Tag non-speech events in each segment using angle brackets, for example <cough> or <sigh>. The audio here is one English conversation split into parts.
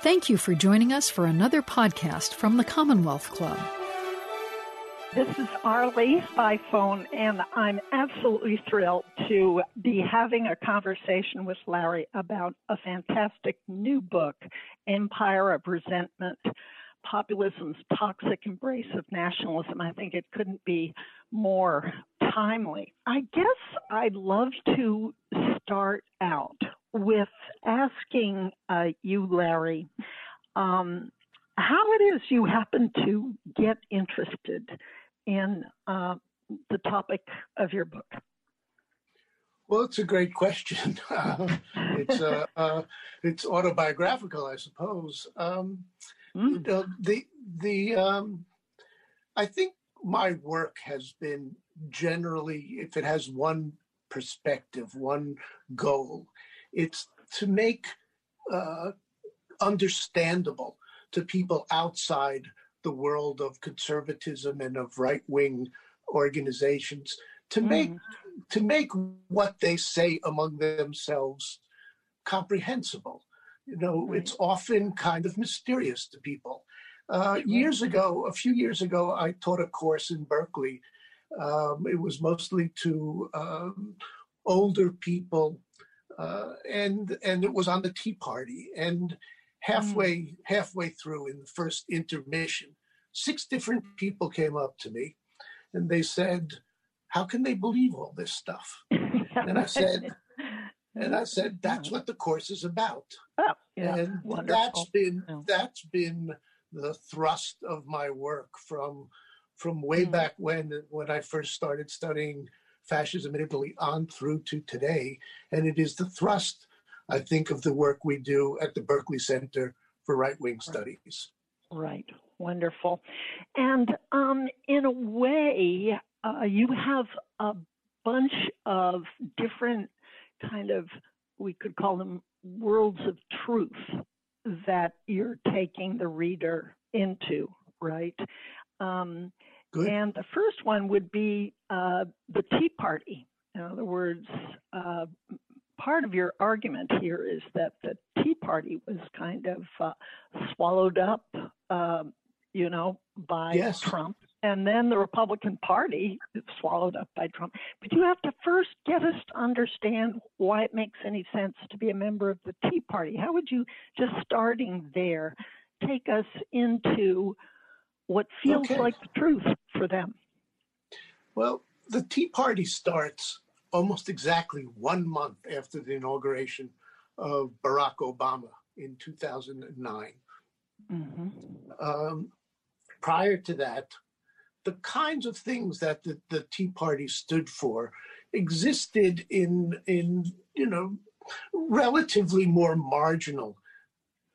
Thank you for joining us for another podcast from the Commonwealth Club. This is Arlie by phone, and I'm absolutely thrilled to be having a conversation with Larry about a fantastic new book, Empire of Resentment Populism's Toxic Embrace of Nationalism. I think it couldn't be more timely. I guess I'd love to start out with asking uh, you, Larry, um, how it is you happen to get interested in uh, the topic of your book. Well, it's a great question. Uh, <laughs> it's uh, <laughs> uh, it's autobiographical, I suppose. Um, mm. you know, the the um, I think my work has been generally, if it has one perspective, one goal, it's to make uh, understandable to people outside the world of conservatism and of right wing organizations to mm. make to make what they say among themselves comprehensible. You know, right. it's often kind of mysterious to people. Uh, years ago, a few years ago, I taught a course in Berkeley. Um, it was mostly to um, older people uh, and and it was on the Tea Party. And halfway mm. halfway through, in the first intermission, six different people came up to me, and they said, "How can they believe all this stuff?" <laughs> and I said. <laughs> And I said, "That's what the course is about." Oh, yeah, and wonderful. that's been that's been the thrust of my work from from way mm. back when when I first started studying fascism in Italy on through to today. And it is the thrust, I think, of the work we do at the Berkeley Center for Right Wing Studies. Right. Wonderful. And um, in a way, uh, you have a bunch of different kind of, we could call them worlds of truth that you're taking the reader into, right? Um, Good. And the first one would be uh, the Tea Party. In other words, uh, part of your argument here is that the Tea Party was kind of uh, swallowed up, um, you know, by yes. Trump. And then the Republican Party swallowed up by Trump. But you have to first get us to understand why it makes any sense to be a member of the Tea Party. How would you, just starting there, take us into what feels okay. like the truth for them. Well, the Tea Party starts almost exactly one month after the inauguration of Barack Obama in 2009. Mm-hmm. Um, prior to that, the kinds of things that the, the Tea Party stood for existed in in you know relatively more marginal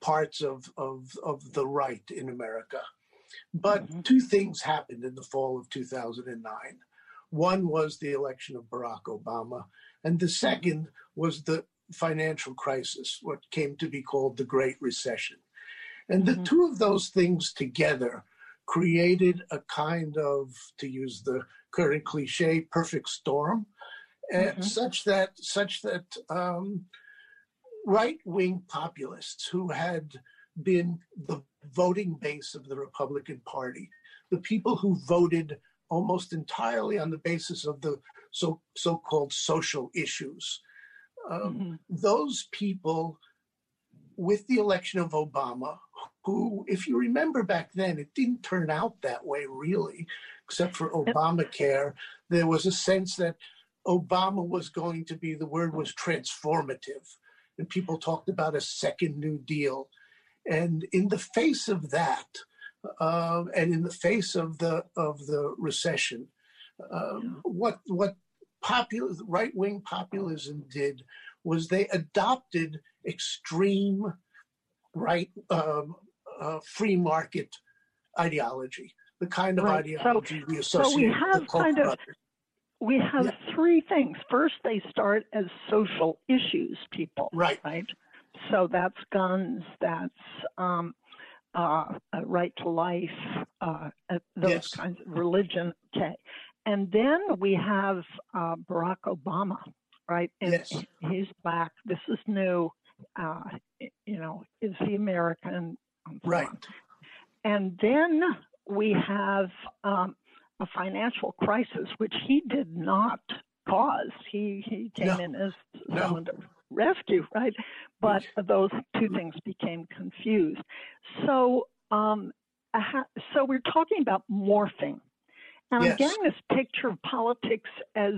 parts of of, of the right in America. But mm-hmm. two things happened in the fall of 2009. One was the election of Barack Obama, and the second was the financial crisis, what came to be called the Great Recession. And the mm-hmm. two of those things together created a kind of, to use the current cliche, perfect storm, mm-hmm. such that such that um, right wing populists who had been the voting base of the Republican Party, the people who voted almost entirely on the basis of the so so-called social issues. Um, mm-hmm. Those people, with the election of Obama, who, if you remember back then, it didn't turn out that way really, except for Obamacare. There was a sense that Obama was going to be the word was transformative, and people talked about a second New Deal. And in the face of that, uh, and in the face of the of the recession, um, what what popular right wing populism did was they adopted extreme right um, uh, free market ideology, the kind of right. ideology so, we associate. So we have kind of we have yeah. three things. First, they start as social issues people, right? Right. So that's guns, that's um, uh, right to life, uh, uh, those yes. kinds of religion. Okay. And then we have uh, Barack Obama, right? And yes. he's black. This is new. Uh, you know, is the American. Right. And then we have um, a financial crisis, which he did not cause. He he came No. in as No. to rescue, <laughs> right? But those two things became confused. So um, so we're talking about morphing, and I'm getting this picture of politics as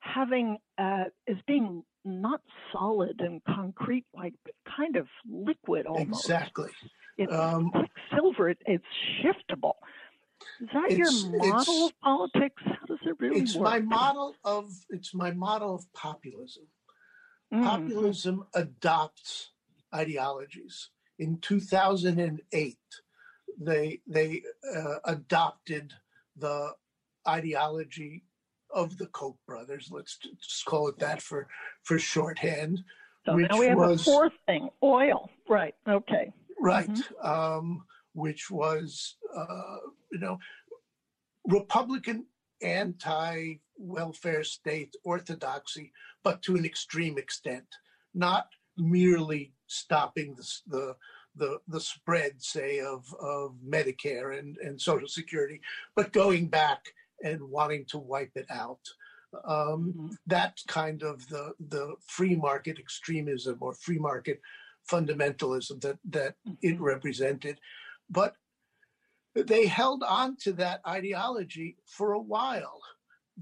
having uh, as being not solid and concrete, like kind of liquid almost. Exactly. It's Um, like silver. It, it's shiftable. Is that your model of politics? How does it really It's work? my model of it's my model of populism. Mm, Populism adopts ideologies. In 2008, they they uh, adopted the ideology of the Koch brothers. Let's just call it that for for shorthand. So which now we have was- a fourth thing: oil. Right. Okay. right? Mm-hmm. Um, which was, uh, you know, Republican anti welfare state orthodoxy, but to an extreme extent, not merely stopping the, the the the spread, say, of of Medicare and, and Social Security, but going back and wanting to wipe it out. Um, Mhm. that's kind of the the free market extremism or free market fundamentalism that that it Mhm. represented. But they held on to that ideology for a while.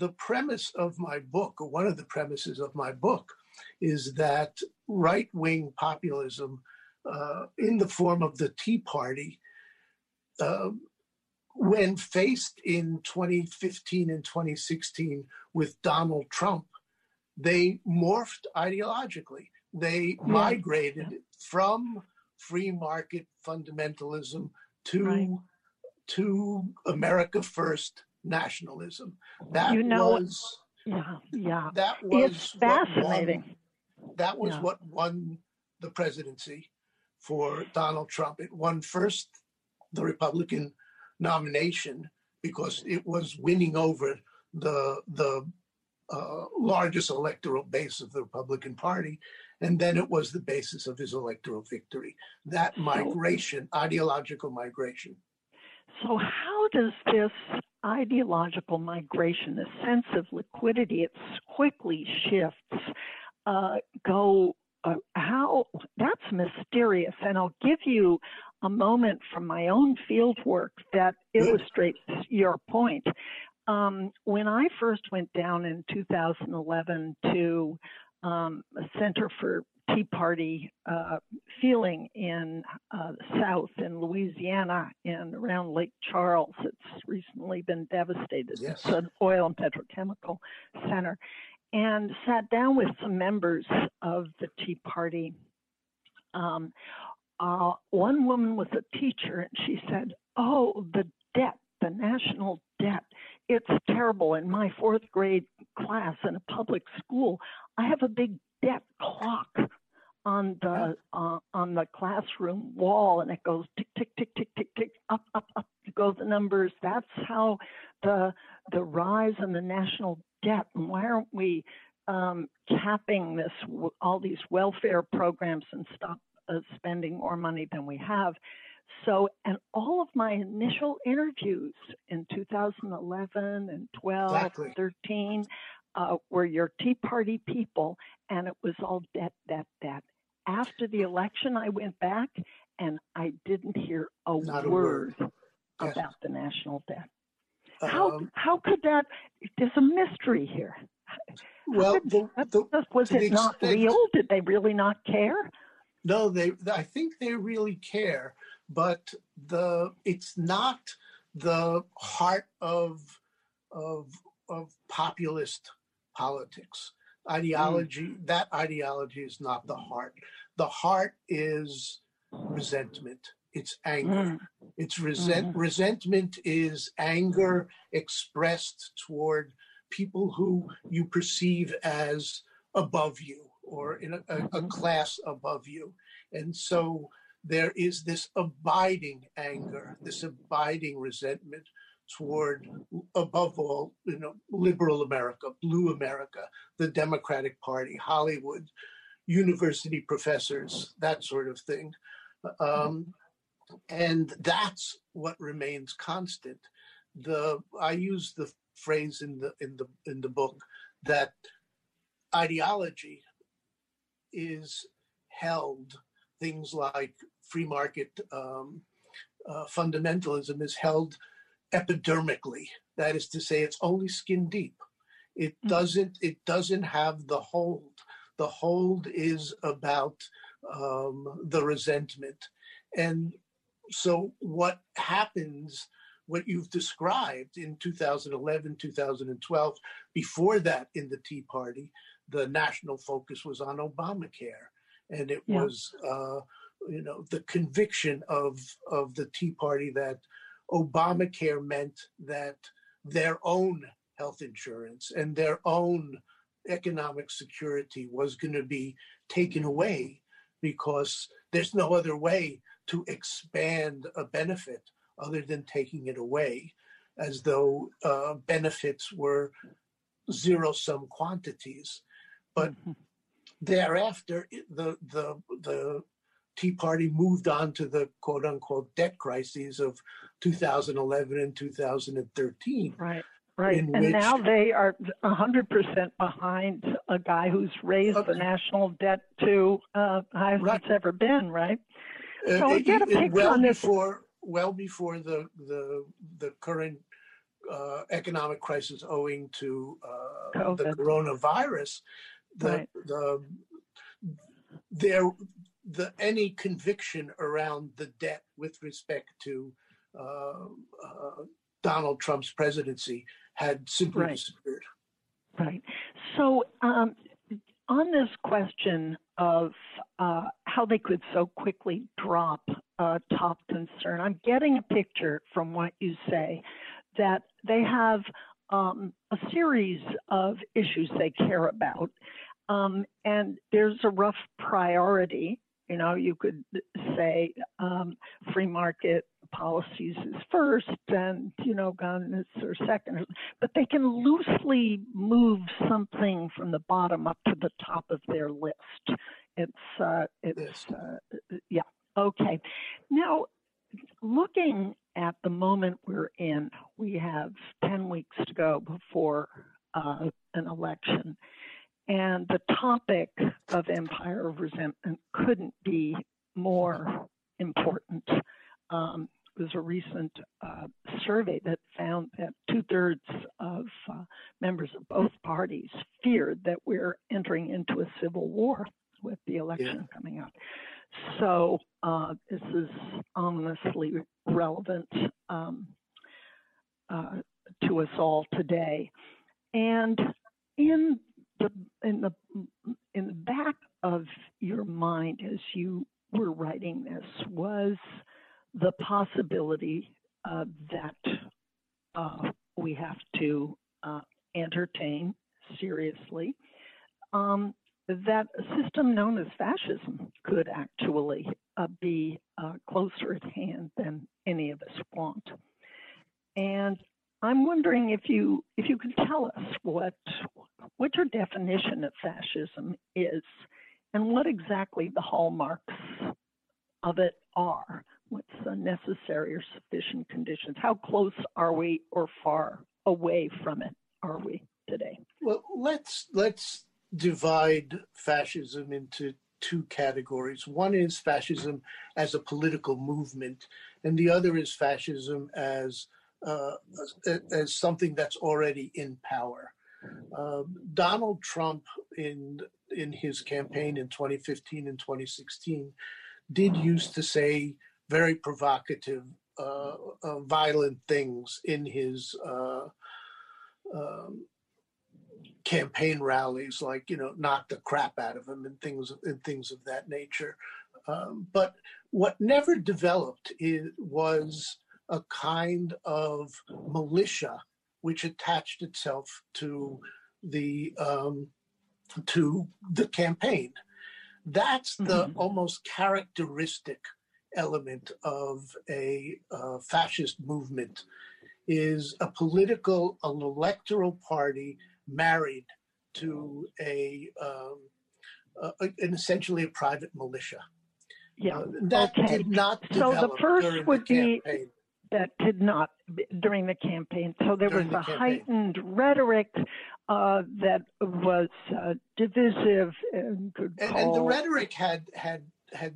The premise of my book, or one of the premises of my book, is that right wing populism uh, in the form of the Tea Party, uh, when faced in 2015 and 2016 with Donald Trump, they morphed ideologically. They migrated from free market fundamentalism to Right. to America First nationalism. That You know- was Yeah. Yeah. that was It's what won- fascinating. that was Yeah. what won the presidency for Donald Trump. It won first the Republican nomination because it was winning over the the uh, largest electoral base of the Republican Party, and then it was the basis of his electoral victory. That migration, ideological migration. So, how does this ideological migration, this sense of liquidity, it quickly shifts, uh, go? Uh, how that's mysterious, and I'll give you a moment from my own field work that illustrates your point. Um, when I first went down in 2011 to um, a Center for Tea Party uh, feeling in uh, the South in Louisiana and around Lake Charles. It's recently been devastated. Yes. It's an oil and petrochemical center. And sat down with some members of the Tea Party. Um, uh, one woman was a teacher, and she said, "Oh, the debt, the national debt, it's terrible. In my fourth grade class in a public school, I have a big debt clock on the uh, on the classroom wall, and it goes tick tick tick tick tick tick up up up go the numbers. That's how the the rise in the national debt. And why aren't we um, capping this all these welfare programs and stop uh, spending more money than we have? So, and all of my initial interviews in 2011 and 12, Exactly. 13 uh, were your Tea Party people, and it was all debt, debt, debt. After the election, I went back and I didn't hear a, Not a word, word. Yes. about the national debt. How Um, how could that? There's a mystery here. well, the, the, Was it not extent- real? Did they really not care? No, they. I think they really care, but the it's not the heart of of of populist politics. Ideology. That ideology is not the heart. The heart is resentment. It's anger. Mm, It's resent. Resentment is anger expressed toward people who you perceive as above you or in a, a, a class above you. And so there is this abiding anger, this abiding resentment toward, above all, you know, liberal America, blue America, the Democratic Party, Hollywood, university professors, that sort of thing. Um, and that's what remains constant. The I use the phrase in the in the in the book that ideology is held things like free market um, uh, fundamentalism is held epidermically that is to say it's only skin deep it mm. doesn't it doesn't have the hold the hold is about um, the resentment and so what happens what you've described in 2011 2012 before that in the tea party the national focus was on obamacare and it yeah. was uh, you know the conviction of of the tea party that obamacare meant that their own health insurance and their own economic security was going to be taken away because there's no other way to expand a benefit other than taking it away, as though uh, benefits were zero sum quantities. But mm-hmm. thereafter, the, the, the Tea Party moved on to the quote unquote debt crises of 2011 and 2013. Right. Right. And which, now they are 100% behind a guy who's raised okay. the national debt to uh, highest right. it's ever been, right? Uh, so it, get a picture well on this. Before, well before the, the, the current uh, economic crisis owing to uh, the coronavirus, the, right. the, there, the, any conviction around the debt with respect to uh, uh, Donald Trump's presidency had simply right. disappeared. Right. So, um, on this question of uh, how they could so quickly drop a top concern, I'm getting a picture from what you say that they have um, a series of issues they care about. Um, and there's a rough priority. You know, you could say um, free market policies is first and you know guns are second. But they can loosely move something from the bottom up to the top of their list. It's uh it's uh, yeah. Okay. Now looking at the moment we're in we have 10 weeks to go before uh, an election. And the topic of empire of resentment couldn't be more important um, was a recent uh, survey that found that two thirds of uh, members of both parties feared that we're entering into a civil war with the election yeah. coming up. So uh, this is ominously relevant um, uh, to us all today. And in the in the in the back of your mind as you were writing this was the possibility uh, that uh, we have to uh, entertain seriously um, that a system known as fascism could actually uh, be uh, closer at hand than any of us want. And I'm wondering if you if you could tell us what what your definition of fascism is, and what exactly the hallmarks of it are what's the necessary or sufficient conditions? How close are we or far away from it are we today? Well, let's let's divide fascism into two categories. One is fascism as a political movement, and the other is fascism as uh, as something that's already in power. Uh, Donald Trump, in in his campaign in 2015 and 2016, did used to say very provocative, uh, uh, violent things in his uh, um, campaign rallies, like you know, knock the crap out of him and things and things of that nature. Um, but what never developed is, was a kind of militia which attached itself to the um, to the campaign. That's the mm-hmm. almost characteristic element of a uh, fascist movement is a political, an electoral party married to a um, uh, an essentially a private militia. Yeah. Uh, that okay. did not so the first would the be that did not during the campaign. So there During was the a campaign. heightened rhetoric uh, that was uh, divisive and could and, and the rhetoric had had had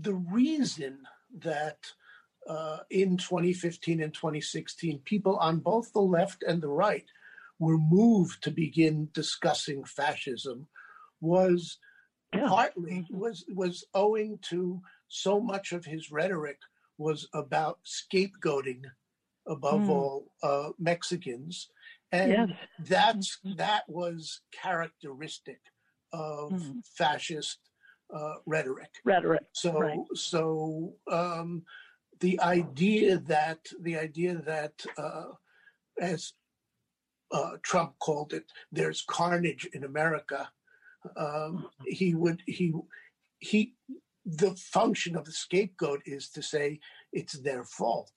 the reason that uh, in 2015 and 2016 people on both the left and the right were moved to begin discussing fascism was Yeah. partly Mhm. was was owing to so much of his rhetoric was about scapegoating above Mm. all uh, Mexicans and Yes. that's Mhm. that was characteristic of Mhm. fascist uh, rhetoric. rhetoric. So Right. so um, the idea that the idea that uh, as uh, Trump called it, there's carnage in America. Um, he would he he the function of the scapegoat is to say it's their fault,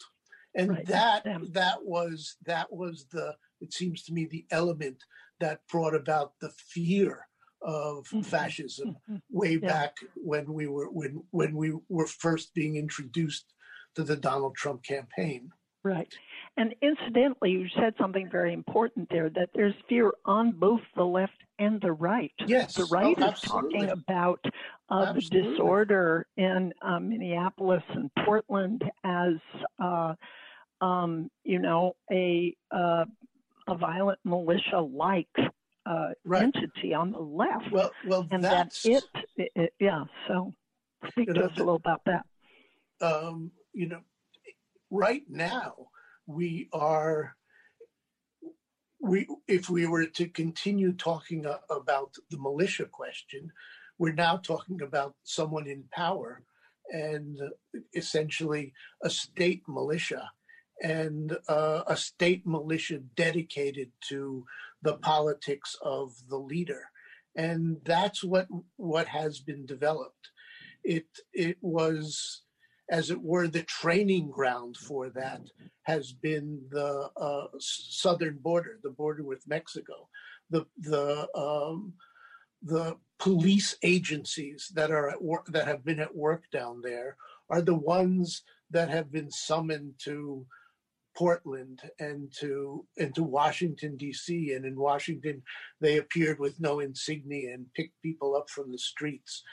and Right, that that was that was the it seems to me the element that brought about the fear of <laughs> Mhm. fascism Mhm. way Yeah. back when we were when when we were first being introduced to the Donald Trump campaign. Right. And incidentally, you said something very important there that there's fear on both the left and the right. Yes, The right oh, is talking about uh, the disorder in uh, Minneapolis and Portland as, uh, um, you know, a uh, a violent militia-like uh, Right. entity on the left, Well, well, and that's that it, it, yeah. So, speak You to know, us a little about that. um, you know, right now we are we if we were to continue talking about the militia question, we're now talking about someone in power and essentially a state militia and uh, a state militia dedicated to the politics of the leader. And that's what what has been developed. It it was as it were the training ground for that has been the uh, southern border the border with mexico. The the um, the police agencies that are at work that have been at work down there are the ones that have been summoned to Portland and to and to Washington D.C. and in Washington they appeared with no insignia and picked people up from the streets,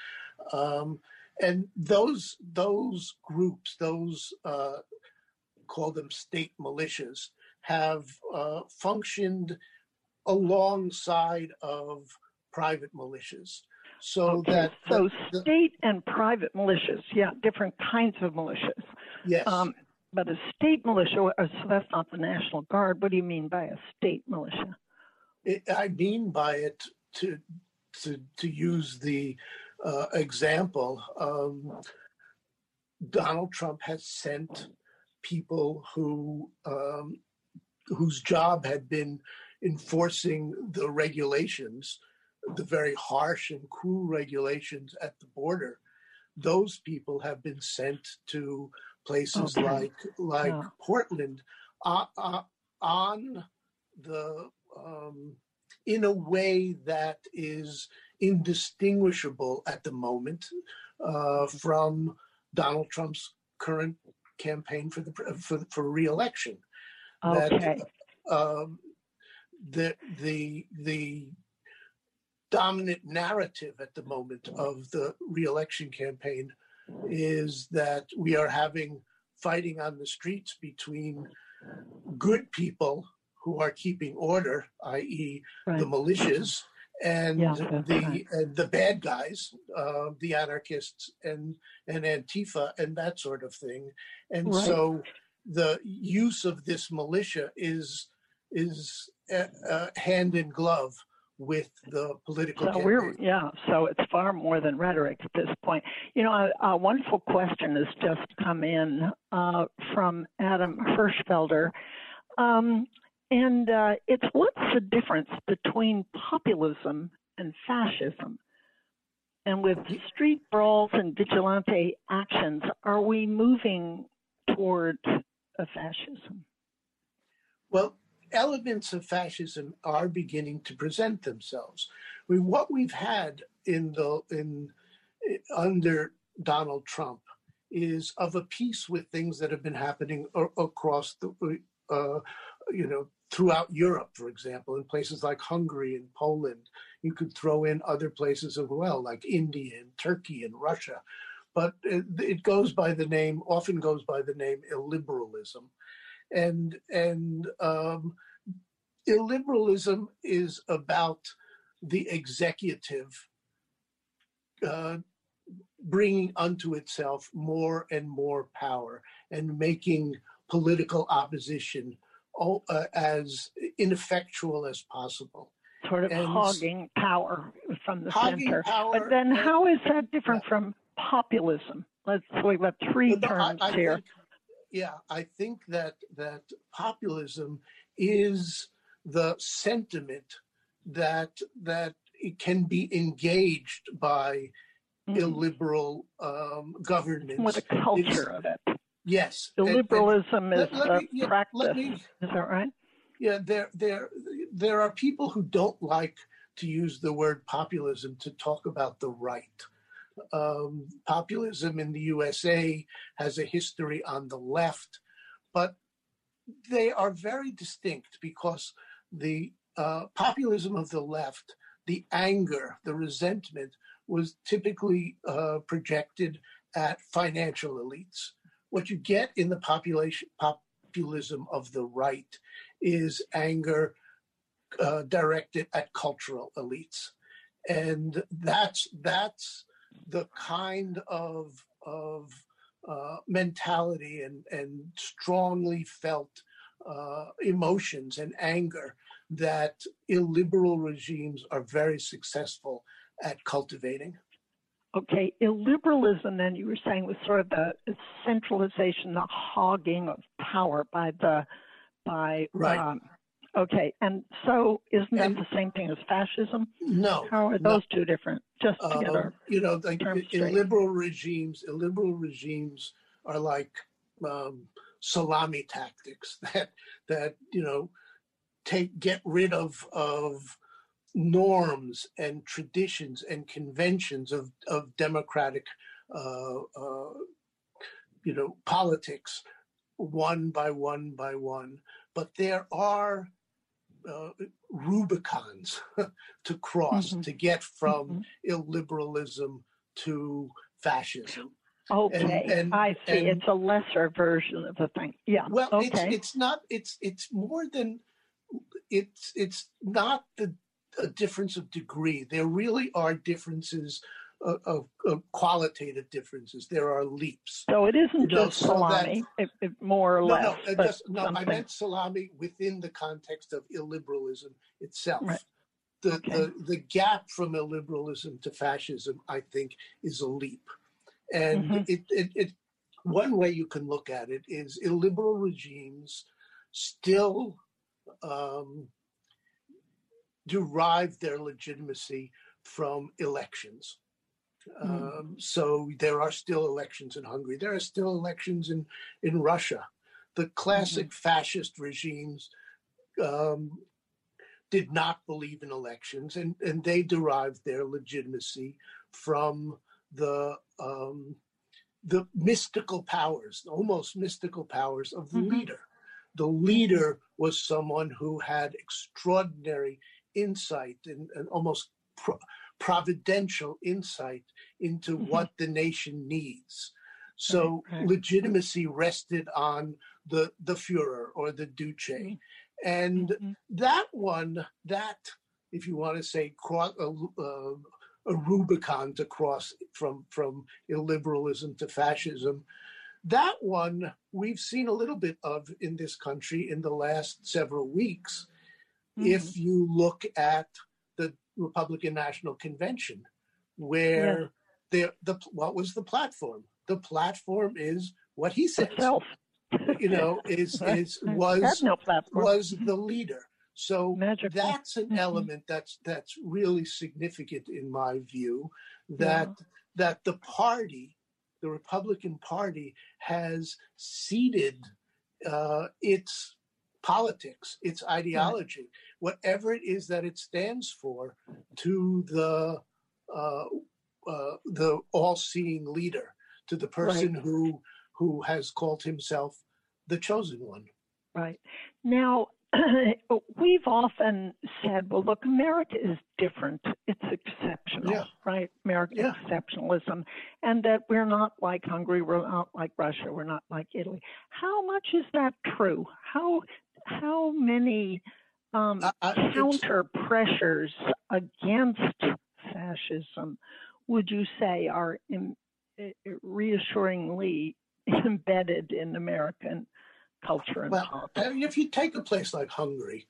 um, and those those groups those uh, call them state militias have uh, functioned alongside of private militias, so Okay, that so the- state and private militias, yeah, different kinds of militias. yes. Um, but a state militia, uh, so that's not the National Guard. What do you mean by a state militia? It, I mean by it to to to use the uh, example. Um, Donald Trump has sent people who um, whose job had been enforcing the regulations, the very harsh and cruel regulations at the border. Those people have been sent to places Okay. like like Yeah. Portland uh, uh, on the um, in a way that is indistinguishable at the moment uh, from Donald Trump's current campaign for the for for reelection. That, Okay, um, the the the dominant narrative at the moment of the reelection campaign is that we are having fighting on the streets between good people who are keeping order, i.e., right. the militias, and Yeah, the right. and the bad guys, uh, the anarchists and and Antifa and that sort of thing. And Right. so the use of this militia is is uh, uh, hand in glove with the political. So we're yeah. So it's far more than rhetoric at this point. You know, a, a wonderful question has just come in uh, from Adam Hirschfelder, um, and uh, it's what's the difference between populism and fascism? And with street brawls and vigilante actions, are we moving toward a fascism? Well, elements of fascism are beginning to present themselves. I mean, what we've had in the in under Donald Trump is of a piece with things that have been happening across the uh, you know throughout Europe, for example, in places like Hungary and Poland. You could throw in other places as well, like India and Turkey and Russia. But it, it goes by the name, often goes by the name illiberalism. And, and um, illiberalism is about the executive uh, bringing unto itself more and more power and making political opposition uh, as ineffectual as possible. Sort of and hogging power from the center. Power, but then, how is that different from populism? Let's we've got three terms I, I here. Think, yeah, I think that that populism is the sentiment that that it can be engaged by mm. illiberal um, governments. With a culture it's, of it. Yes. Illiberalism is let, let me, yeah, practice. Me, is that right? Yeah, there, there, there are people who don't like to use the word populism to talk about the right. Um, populism in the USA has a history on the left, but they are very distinct because the uh, populism of the left, the anger, the resentment, was typically uh, projected at financial elites. What you get in the population populism of the right is anger uh, directed at cultural elites, and that's that's the kind of of uh, mentality and and strongly felt uh, emotions and anger that illiberal regimes are very successful at cultivating. Okay, illiberalism, then you were saying was sort of the centralization, the hogging of power by the by right. Um, okay, and so isn't that and, the same thing as fascism? No. How are those no. two different? Just to get uh, our you know, like illiberal regimes, illiberal regimes are like um, salami tactics <laughs> that that you know take get rid of of norms and traditions and conventions of, of democratic, uh, uh, you know, politics, one by one by one. But there are uh, Rubicons <laughs> to cross mm-hmm. to get from mm-hmm. illiberalism to fascism. Okay, and, and, I see. And, it's a lesser version of the thing. Yeah. Well, okay. it's it's not. It's it's more than. It's it's not the a difference of degree. There really are differences of, of, qualitative differences. There are leaps. So it isn't you know, just salami, that, if, if more or no, less. No, just, no I meant salami within the context of illiberalism itself. Right. The, okay. the, the gap from illiberalism to fascism, I think, is a leap. And mm-hmm. it, it, it, one way you can look at it is illiberal regimes still um, derive their legitimacy from elections. Mm. Um, so there are still elections in Hungary. There are still elections in, in Russia. The classic mm-hmm. fascist regimes um, did not believe in elections, and, and they derived their legitimacy from the um, the mystical powers, almost mystical powers of the mm-hmm. leader. The leader was someone who had extraordinary insight and, and almost pro- providential insight into mm-hmm. what the nation needs. So right, right. legitimacy rested on the the Führer or the Duce, mm-hmm. and mm-hmm. that one, that if you want to say cross, uh, uh, a Rubicon to cross from from illiberalism to fascism, that one we've seen a little bit of in this country in the last several weeks mm-hmm. if you look at Republican National Convention, where yeah. the the what was the platform? The platform is what he says. Itself. You know, is <laughs> is was no was the leader. So Magical. that's an mm-hmm. element that's that's really significant in my view. That yeah. that the party, the Republican Party, has ceded uh, its politics, its ideology, whatever it is that it stands for, to the uh, uh, the all-seeing leader, to the person right. who who has called himself the chosen one. Right now, <clears throat> we've often said, well, look, America is different. It's exceptional, yeah. right? American yeah. exceptionalism. And that we're not like Hungary, we're not like Russia, we're not like Italy. How much is that true? How, how many um, uh, counter pressures against fascism would you say are in, uh, reassuringly embedded in American culture and well, politics. if you take a place like Hungary,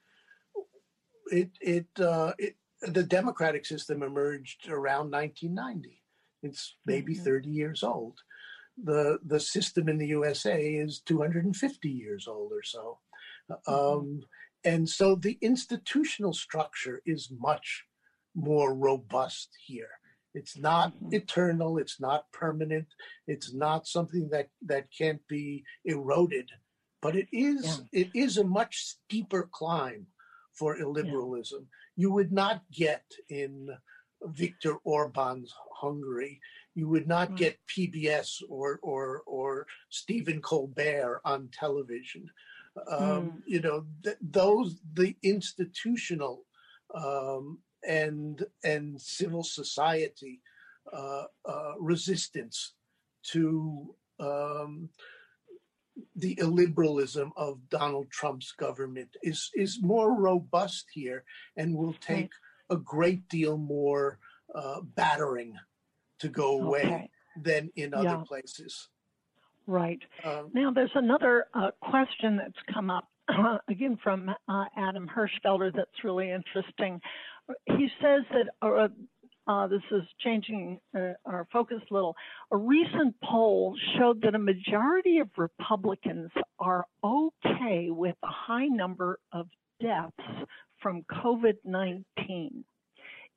it it, uh, it the democratic system emerged around 1990. It's maybe mm-hmm. 30 years old. The the system in the USA is 250 years old or so. Mm-hmm. Um, and so the institutional structure is much more robust here. It's not mm-hmm. eternal. It's not permanent. It's not something that, that can't be eroded but it is yeah. it is a much steeper climb for illiberalism. Yeah. You would not get in Viktor Orban's Hungary. You would not mm. get PBS or or or Stephen Colbert on television. Um, mm. You know th- those the institutional um, and and civil society uh, uh, resistance to um, the illiberalism of Donald Trump's government is is more robust here and will take a great deal more uh, battering to go away okay. than in other yeah. places. Right. Um, now, there's another uh, question that's come up uh, <clears throat> again from uh, Adam Hirschfelder that's really interesting. He says that uh, uh, this is changing uh, our focus a little. A recent poll showed that a majority of Republicans are okay with a high number of deaths from COVID 19.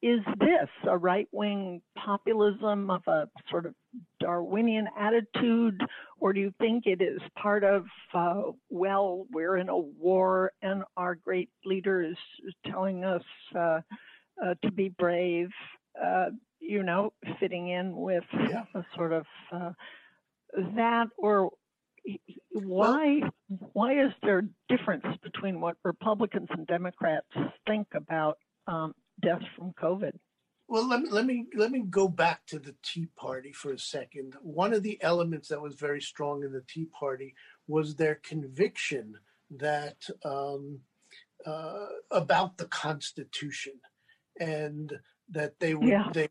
Is this a right wing populism of a sort of Darwinian attitude, or do you think it is part of, uh, well, we're in a war and our great leader is telling us uh, uh, to be brave uh, you know, fitting in with yeah. a sort of uh, that, or why why is there difference between what Republicans and Democrats think about um, deaths from COVID? Well, let me let me let me go back to the Tea Party for a second. One of the elements that was very strong in the Tea Party was their conviction that um, uh, about the Constitution and that they would yeah. they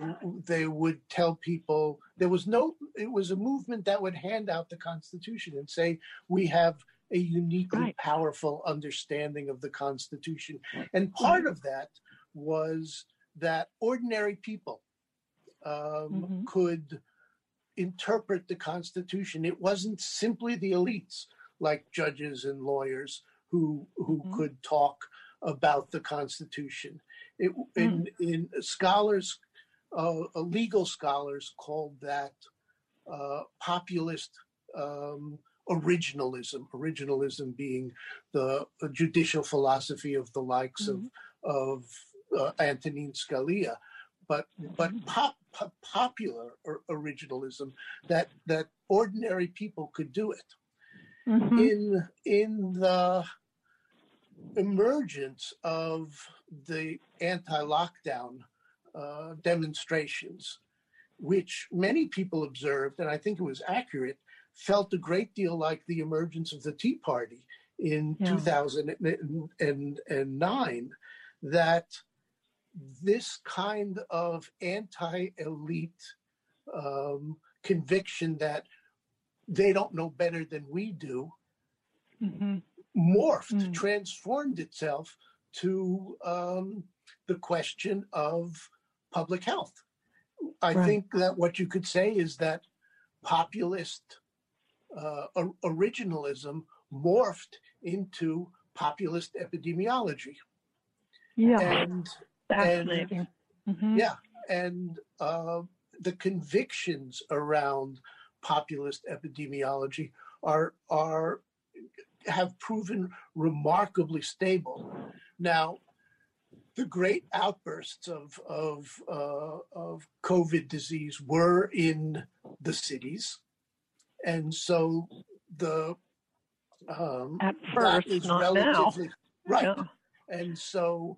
they would tell people there was no it was a movement that would hand out the constitution and say we have a uniquely right. powerful understanding of the constitution and part of that was that ordinary people um, mm-hmm. could interpret the constitution it wasn't simply the elites like judges and lawyers who who mm-hmm. could talk about the constitution it, in, in scholars, uh, uh, legal scholars called that uh, populist um, originalism. Originalism being the judicial philosophy of the likes mm-hmm. of of uh, Antonin Scalia, but but mm-hmm. pop, pop, popular originalism that that ordinary people could do it. Mm-hmm. In in the emergence of the anti-lockdown uh, demonstrations, which many people observed, and I think it was accurate, felt a great deal like the emergence of the Tea Party in yeah. 2009, that this kind of anti-elite um, conviction that they don't know better than we do mm-hmm. morphed, mm. transformed itself to um, the question of public health. I right. think that what you could say is that populist uh, originalism morphed into populist epidemiology. Yeah, and, fascinating. And, mm-hmm. Yeah, and uh, the convictions around populist epidemiology are are have proven remarkably stable. Now, the great outbursts of of uh, of COVID disease were in the cities, and so the um, at first, not now, right. Yeah. And so,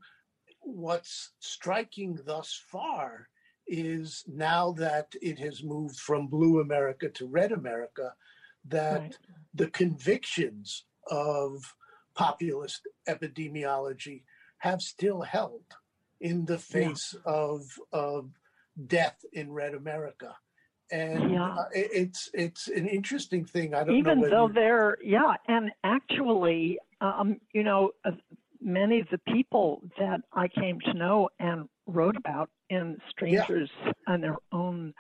what's striking thus far is now that it has moved from blue America to red America, that right. the convictions of populist epidemiology have still held in the face yeah. of of death in red America. And yeah. uh, it's it's an interesting thing. I don't even know though they're yeah, and actually, um, you know, uh, many of the people that I came to know and wrote about in strangers yeah. on their own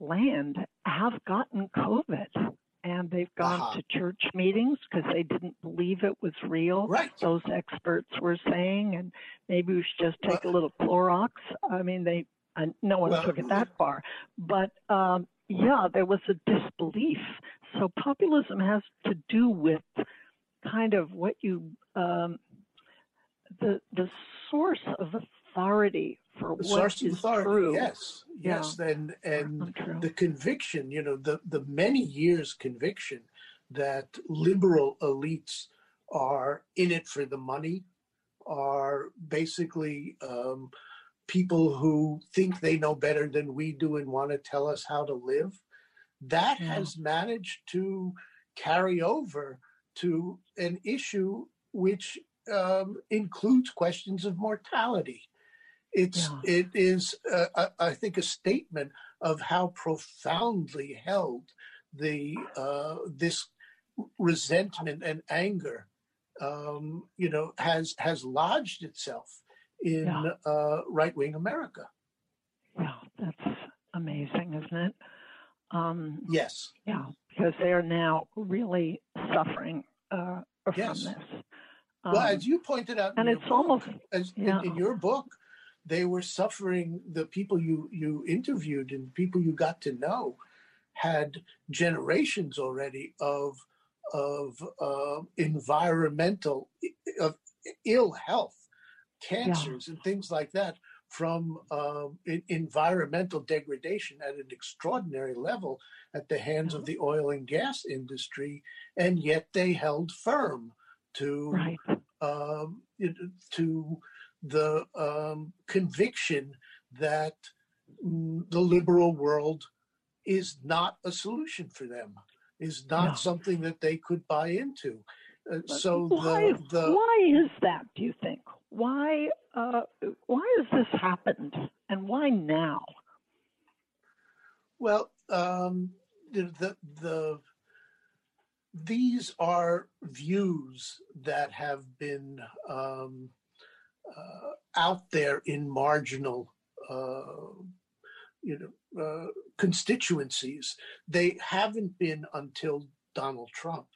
land have gotten COVID and they've gone uh-huh. to church meetings because they didn't believe it was real. Right. Those experts were saying, and maybe we should just take well, a little Clorox. I mean, they uh, no one well, took it that far, but um, yeah, there was a disbelief. So populism has to do with kind of what you um, the the source of authority for the what source is of authority, true. Yes, yes, yeah. and and the conviction, you know, the the many years conviction that liberal elites are in it for the money, are basically um, people who think they know better than we do and want to tell us how to live. That yeah. has managed to carry over to an issue which um, includes questions of mortality. It's yeah. it is uh, I think a statement of how profoundly held the uh, this resentment and anger um, you know has has lodged itself in yeah. uh, right wing America. Yeah, that's amazing, isn't it? Um, yes. Yeah, because they are now really suffering uh, from yes. this. Um, well, as you pointed out, and it's book, almost as yeah. in, in, your book, they were suffering. The people you you interviewed and people you got to know had generations already of of uh, environmental of ill health, cancers, yeah. and things like that from um, environmental degradation at an extraordinary level at the hands of the oil and gas industry, and yet they held firm to right. um, to the um, conviction that the liberal world is not a solution for them, is not no. something that they could buy into. Uh, so why, the, the why is that? Do you think why uh, why has this happened and why now? Well, um, the the these are views that have been um, uh, out there in marginal, uh, you know, uh, constituencies. They haven't been until Donald Trump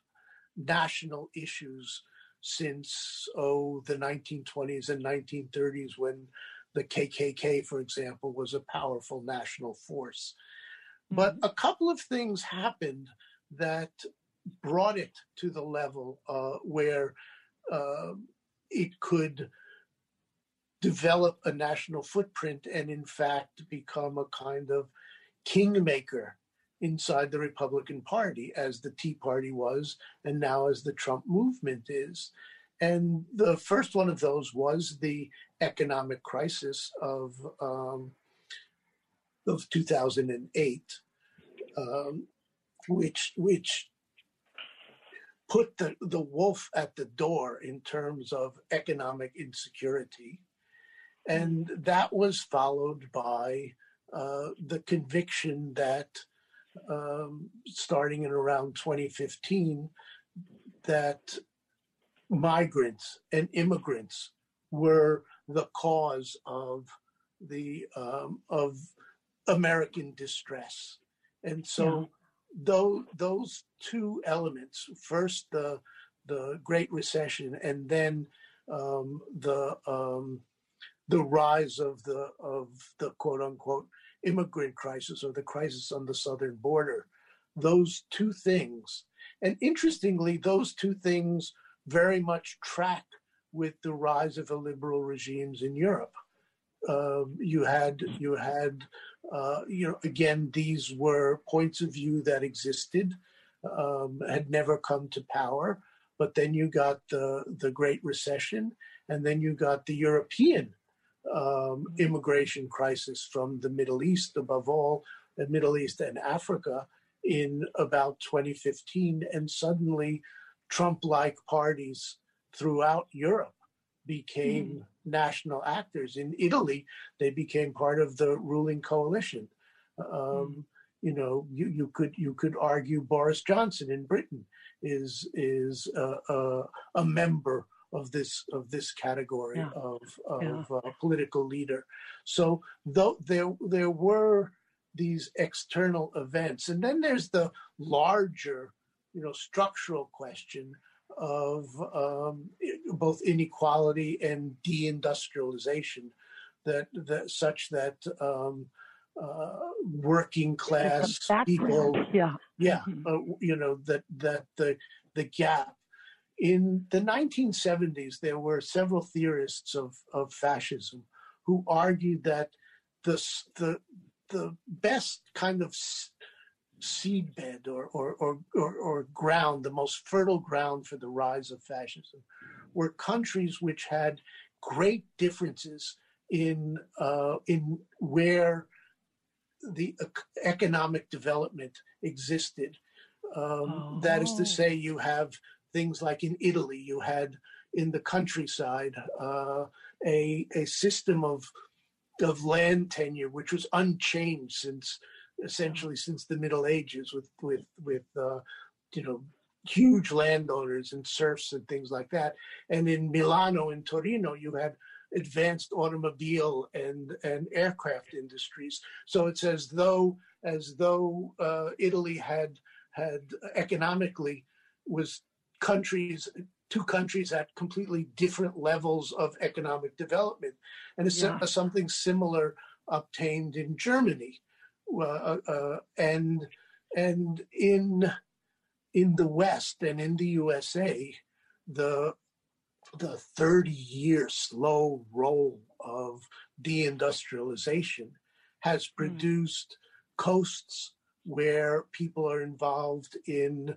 national issues since oh the 1920s and 1930s when the KKK, for example, was a powerful national force. But mm-hmm. a couple of things happened that brought it to the level uh, where uh, it could develop a national footprint and, in fact, become a kind of kingmaker inside the Republican Party, as the Tea Party was, and now as the Trump movement is. And the first one of those was the economic crisis of um, of 2008, um, which which put the, the wolf at the door in terms of economic insecurity. And that was followed by uh, the conviction that um, starting in around 2015, that migrants and immigrants were the cause of the um, of American distress, and so those those two elements first the the Great Recession and then um, the um, the rise of the of the quote unquote immigrant crisis or the crisis on the southern border those two things and interestingly those two things very much track with the rise of illiberal regimes in Europe. Um, you had you had uh, you know again these were points of view that existed um, had never come to power but then you got the the Great Recession and then you got the European um, immigration crisis from the Middle East above all the Middle East and Africa in about 2015 and suddenly Trump like parties throughout Europe became mm. national actors. In Italy, they became part of the ruling coalition. Um, mm. You know, you, you could you could argue Boris Johnson in Britain is is a, a, a member of this of this category yeah. of, of yeah. uh, political leader. So though there there were these external events, and then there's the larger, you know, structural question of um, both inequality and deindustrialization, that that such that um, uh, working class people, yeah, yeah, mm-hmm. uh, you know that that the the gap. In the 1970s, there were several theorists of, of fascism who argued that the the the best kind of seedbed or, or, or, or, or ground, the most fertile ground for the rise of fascism, were countries which had great differences in, uh, in where the economic development existed. Um, oh. That is to oh. say, you have things like in Italy, you had in the countryside uh, a, a system of, of land tenure which was unchanged since essentially since the Middle Ages with with with uh, you know huge landowners and serfs and things like that. And in Milano and Torino, you had advanced automobile and and aircraft industries. So it's as though as though uh, Italy had had economically was countries two countries at completely different levels of economic development and yeah. something similar obtained in Germany uh, uh, and and in in the West and in the USA, the the 30 year slow roll of deindustrialization has hmm. produced mm. coasts where people are involved in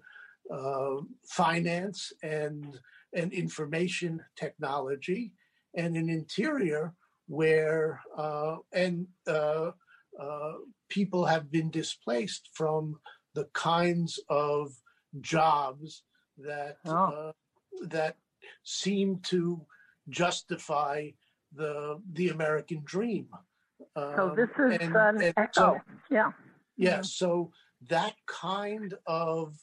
uh, finance and and information technology, and an interior where uh, and uh, uh, people have been displaced from the kinds of jobs that oh. uh, that seem to justify the the American dream. Um, so this is and, an and echo. So, yeah. Yeah. So that kind of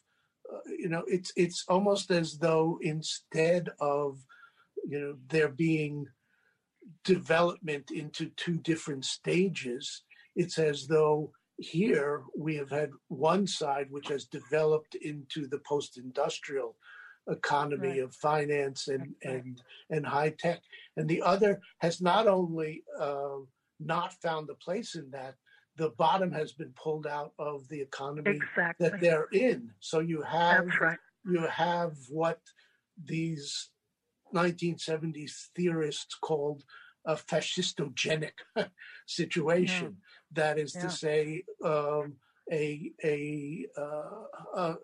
uh, you know it's it's almost as though instead of you know there being development into two different stages it's as though here we have had one side which has developed into the post-industrial economy right. of finance and and and high tech, and the other has not only uh, not found a place in that, the bottom has been pulled out of the economy exactly. that they're in. So you have right. you have what these 1970s theorists called a fascistogenic <laughs> situation. Yeah. That is yeah. to say, um, a a, uh, a,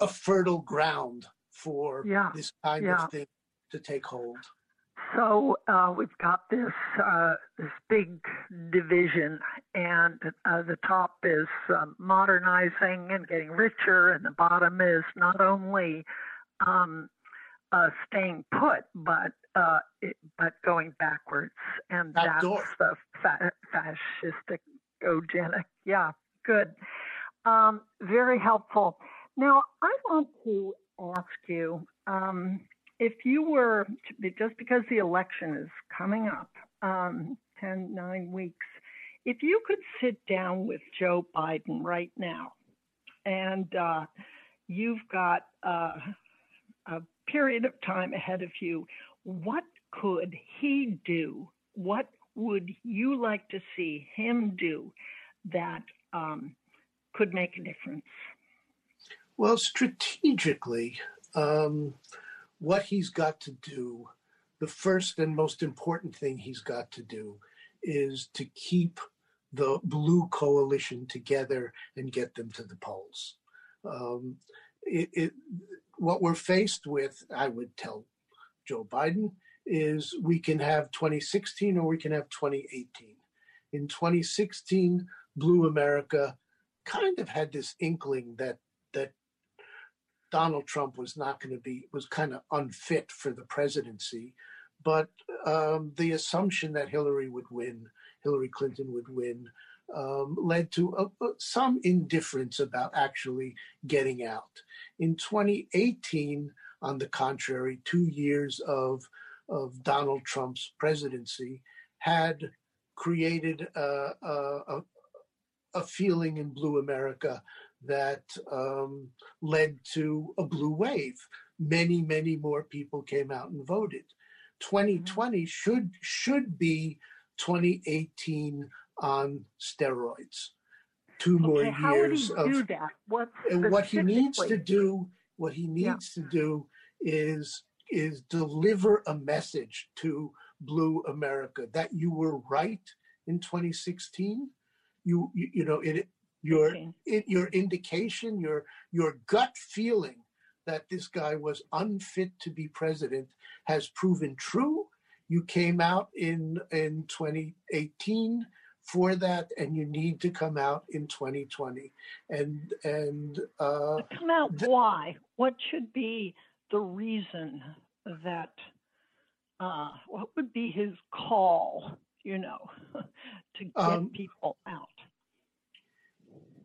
a fertile ground for yeah. this kind of thing to take hold. So uh, we've got this uh, this big division, and uh, the top is um, modernizing and getting richer, and the bottom is not only um, uh, staying put, but uh, it, but going backwards, and that's the fa- fascistic ogenic. Yeah, good. Um, very helpful. Now, I want to ask you um, if you were, just because the election is coming up, um, 10, nine weeks, if you could sit down with Joe Biden right now and uh, you've got uh, a period of time ahead of you, what could he do? What would you like to see him do that um, could make a difference? Well, strategically, um, what he's got to do the first and most important thing he's got to do is to keep the blue coalition together and get them to the polls. Um, it, it, what we're faced with, I would tell Joe Biden, is we can have 2016 or we can have 2018. In 2016, Blue America kind of had this inkling that that Donald Trump was not going to be was kind of unfit for the presidency, but um, the assumption that Hillary would win, Hillary Clinton would win, um, led to a, a, some indifference about actually getting out. In 2018, on the contrary, two years of of Donald Trump's presidency had created a, a, a feeling in Blue America that um, led to a blue wave. Many, many more people came out and voted. 2020 mm-hmm. should should be 2018 on steroids. Two okay, more years do that? What and what he needs to do, what he needs yeah. to do is is deliver a message to Blue America that you were right in 2016. You you, you know it your okay. it, your indication your your gut feeling that this guy was unfit to be president has proven true. You came out in in 2018 for that, and you need to come out in 2020. And and uh, come out. Th- why? What should be the reason that? Uh, what would be his call? You know, <laughs> to get um, people out.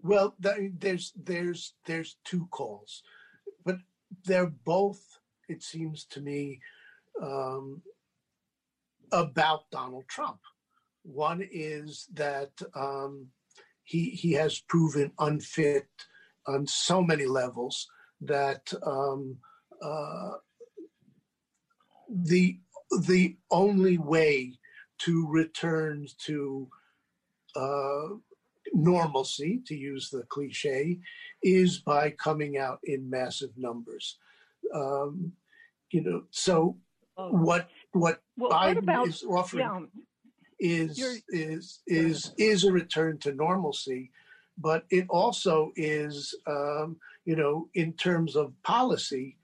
Well, there's there's there's two calls but they're both, it seems to me, um, about Donald Trump. One is that um, he he has proven unfit on so many levels that um, uh, the the only way to return to uh, normalcy, to use the cliche, is by coming out in massive numbers. Um, you know, so oh. what what well, Biden what about, is offering yeah, is is is is a return to normalcy, but it also is, um, you know, in terms of policy,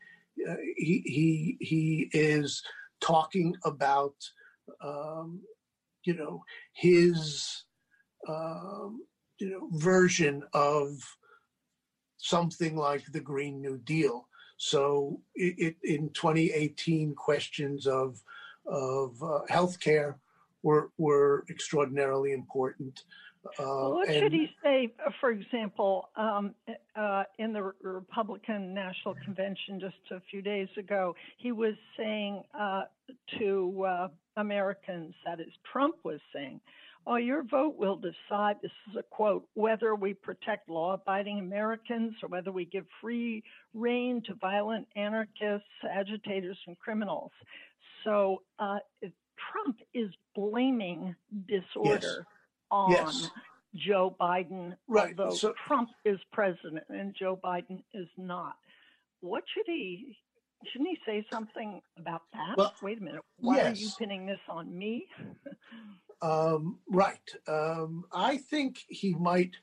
uh, he he he is talking about, um, you know, his um, you know version of something like the Green New Deal. So it, it, in 2018, questions of of uh, healthcare were were extraordinarily important. Uh, what and, should he say, uh, for example, um, uh, in the Republican National Convention just a few days ago? He was saying uh, to uh, Americans, that is, Trump was saying, Oh, your vote will decide, this is a quote, whether we protect law abiding Americans or whether we give free rein to violent anarchists, agitators, and criminals. So uh, Trump is blaming disorder yes. on yes. Joe Biden, right. although so, Trump is president and Joe Biden is not. What should he? Shouldn't he say something about that? Well, Wait a minute. Why yes. are you pinning this on me? Um, right. Um, I think he might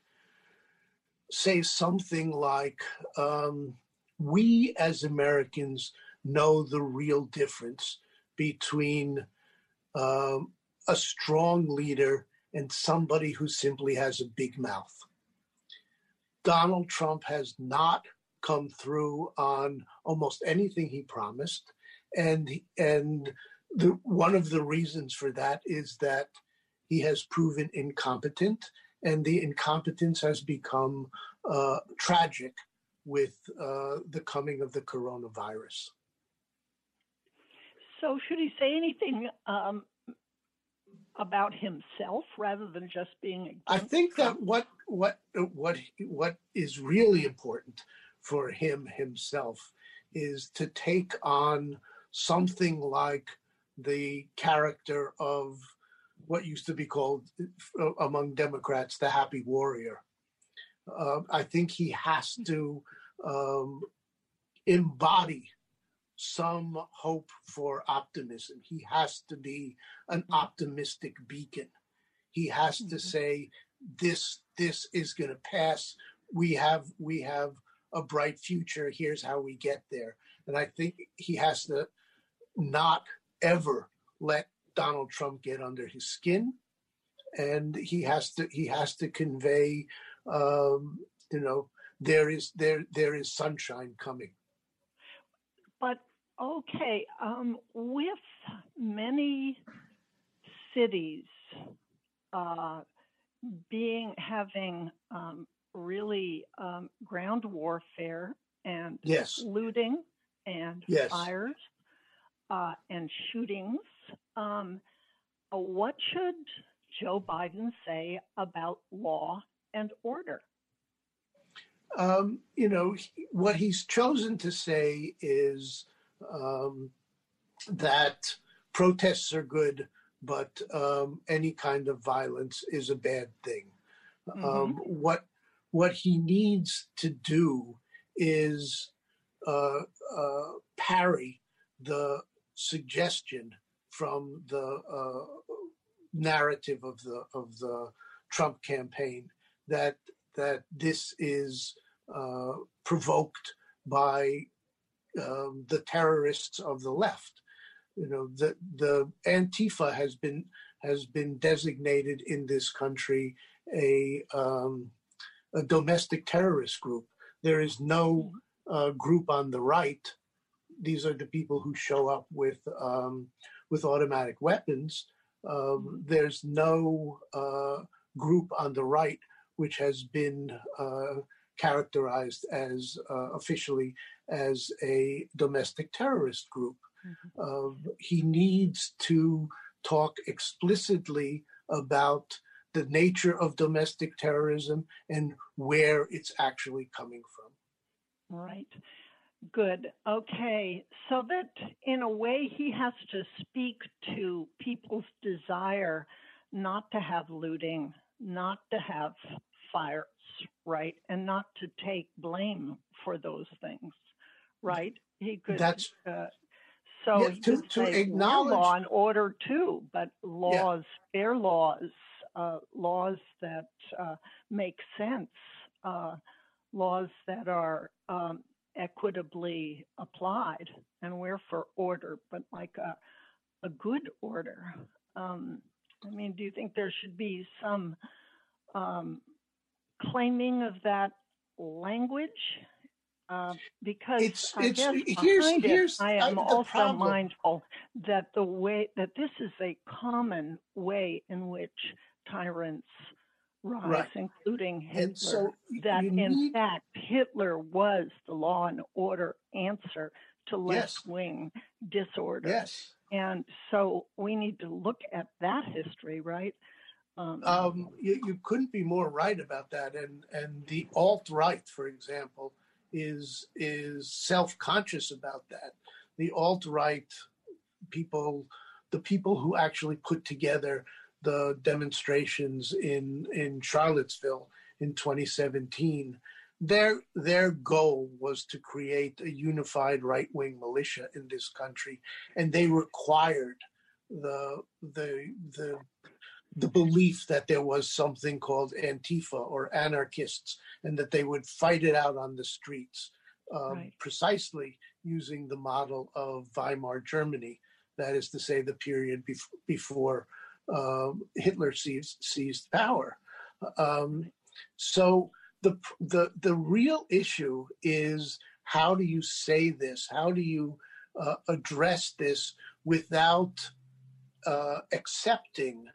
say something like, um, We as Americans know the real difference between um, a strong leader and somebody who simply has a big mouth. Donald Trump has not come through on almost anything he promised. And, and the, one of the reasons for that is that he has proven incompetent, and the incompetence has become uh, tragic with uh, the coming of the coronavirus. So, should he say anything um, about himself rather than just being? I think Trump? that what what what what is really important for him himself is to take on something like the character of what used to be called uh, among Democrats the happy warrior. Uh, I think he has to um, embody some hope for optimism. He has to be an mm-hmm. optimistic beacon. He has to mm-hmm. say, "This this is going to pass. We have we have a bright future. Here's how we get there." And I think he has to not ever let Donald Trump get under his skin, and he has to he has to convey, um, you know, there is there there is sunshine coming. But okay, um, with many cities uh, being having um, really um, ground warfare and yes. looting and yes. fires uh, and shootings. Um, uh, what should Joe Biden say about law and order? Um, you know, what he's chosen to say is um, that protests are good, but um, any kind of violence is a bad thing. Mm-hmm. Um, what what he needs to do is uh, uh, parry the suggestion from the uh, narrative of the of the Trump campaign that that this is uh, provoked by um, the terrorists of the left. You know, the the Antifa has been has been designated in this country a um, a domestic terrorist group. There is no uh, group on the right. These are the people who show up with um, with automatic weapons. Um, there's no uh, group on the right which has been uh, characterized as uh, officially as a domestic terrorist group. Mm-hmm. he needs to talk explicitly about the nature of domestic terrorism and where it's actually coming from. Right. Good. Okay. So that in a way, he has to speak to people's desire not to have looting, not to have fires, right? And not to take blame for those things, right? He could. That's. Uh, so yeah, to, to acknowledge law and order too, but laws, yeah. fair laws, uh, laws that uh, make sense, uh, laws that are um, equitably applied, and we're for order, but like a, a good order. Um, I mean, do you think there should be some um, claiming of that language? Uh, because it's, I it's, guess here's, behind it, I am I, also problem. mindful that the way that this is a common way in which tyrants rise, right. including Hitler. So that in need... fact Hitler was the law and order answer to left wing yes. disorder. Yes. And so we need to look at that history, right? Um, um, you, you, couldn't be more right about that. And and the alt right, for example, is is self conscious about that. The alt right people, the people who actually put together the demonstrations in in Charlottesville in 2017, their their goal was to create a unified right wing militia in this country, and they required the the the the belief that there was something called Antifa or anarchists, and that they would fight it out on the streets, um, right. precisely using the model of Weimar Germany. That is to say, the period bef- before um, Hitler seized, seized power. Um, so the the the real issue is how do you say this? How do you uh, address this without uh, accepting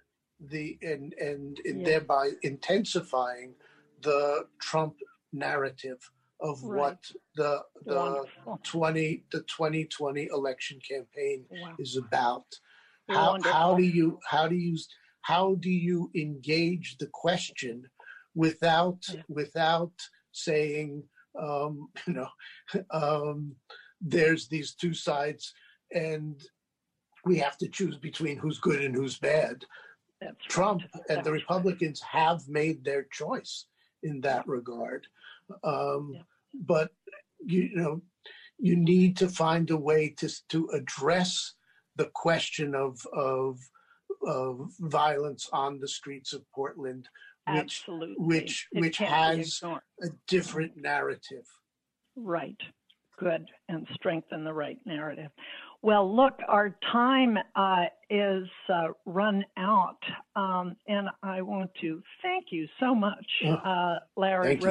the and and, yeah. thereby intensifying the Trump narrative of right. what the the Wonderful. twenty the twenty twenty election campaign wow. is about how, how do you how do you how do you engage the question without yeah. without saying um, <laughs> you know um, there's these two sides and we have to choose between who's good and who's bad. That's Trump right. and That's the Republicans right. have made their choice in that regard. Um, yeah. But you know, you need to find a way to, to address the question of, of, of violence on the streets of Portland, which, Absolutely. which, It which has a different narrative. Right. Good. And strengthen the right narrative. Well, look, our time uh, is uh, run out. Um, and I want to thank you so much, uh, Larry thank you.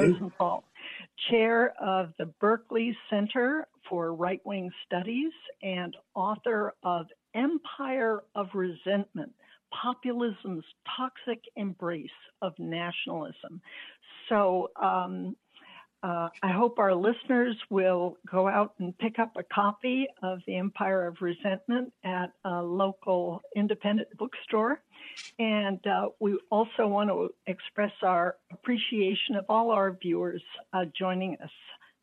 Chair of the Berkeley Center for Right Wing Studies and author of Empire of Resentment Populism's Toxic Embrace of Nationalism. So, um, uh, I hope our listeners will go out and pick up a copy of The Empire of Resentment at a local independent bookstore. And uh, we also want to express our appreciation of all our viewers uh, joining us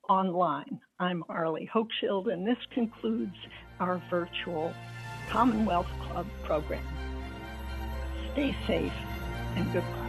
online. I'm Arlie Hochschild, and this concludes our virtual Commonwealth Club program. Stay safe and goodbye.